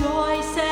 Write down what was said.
rejoice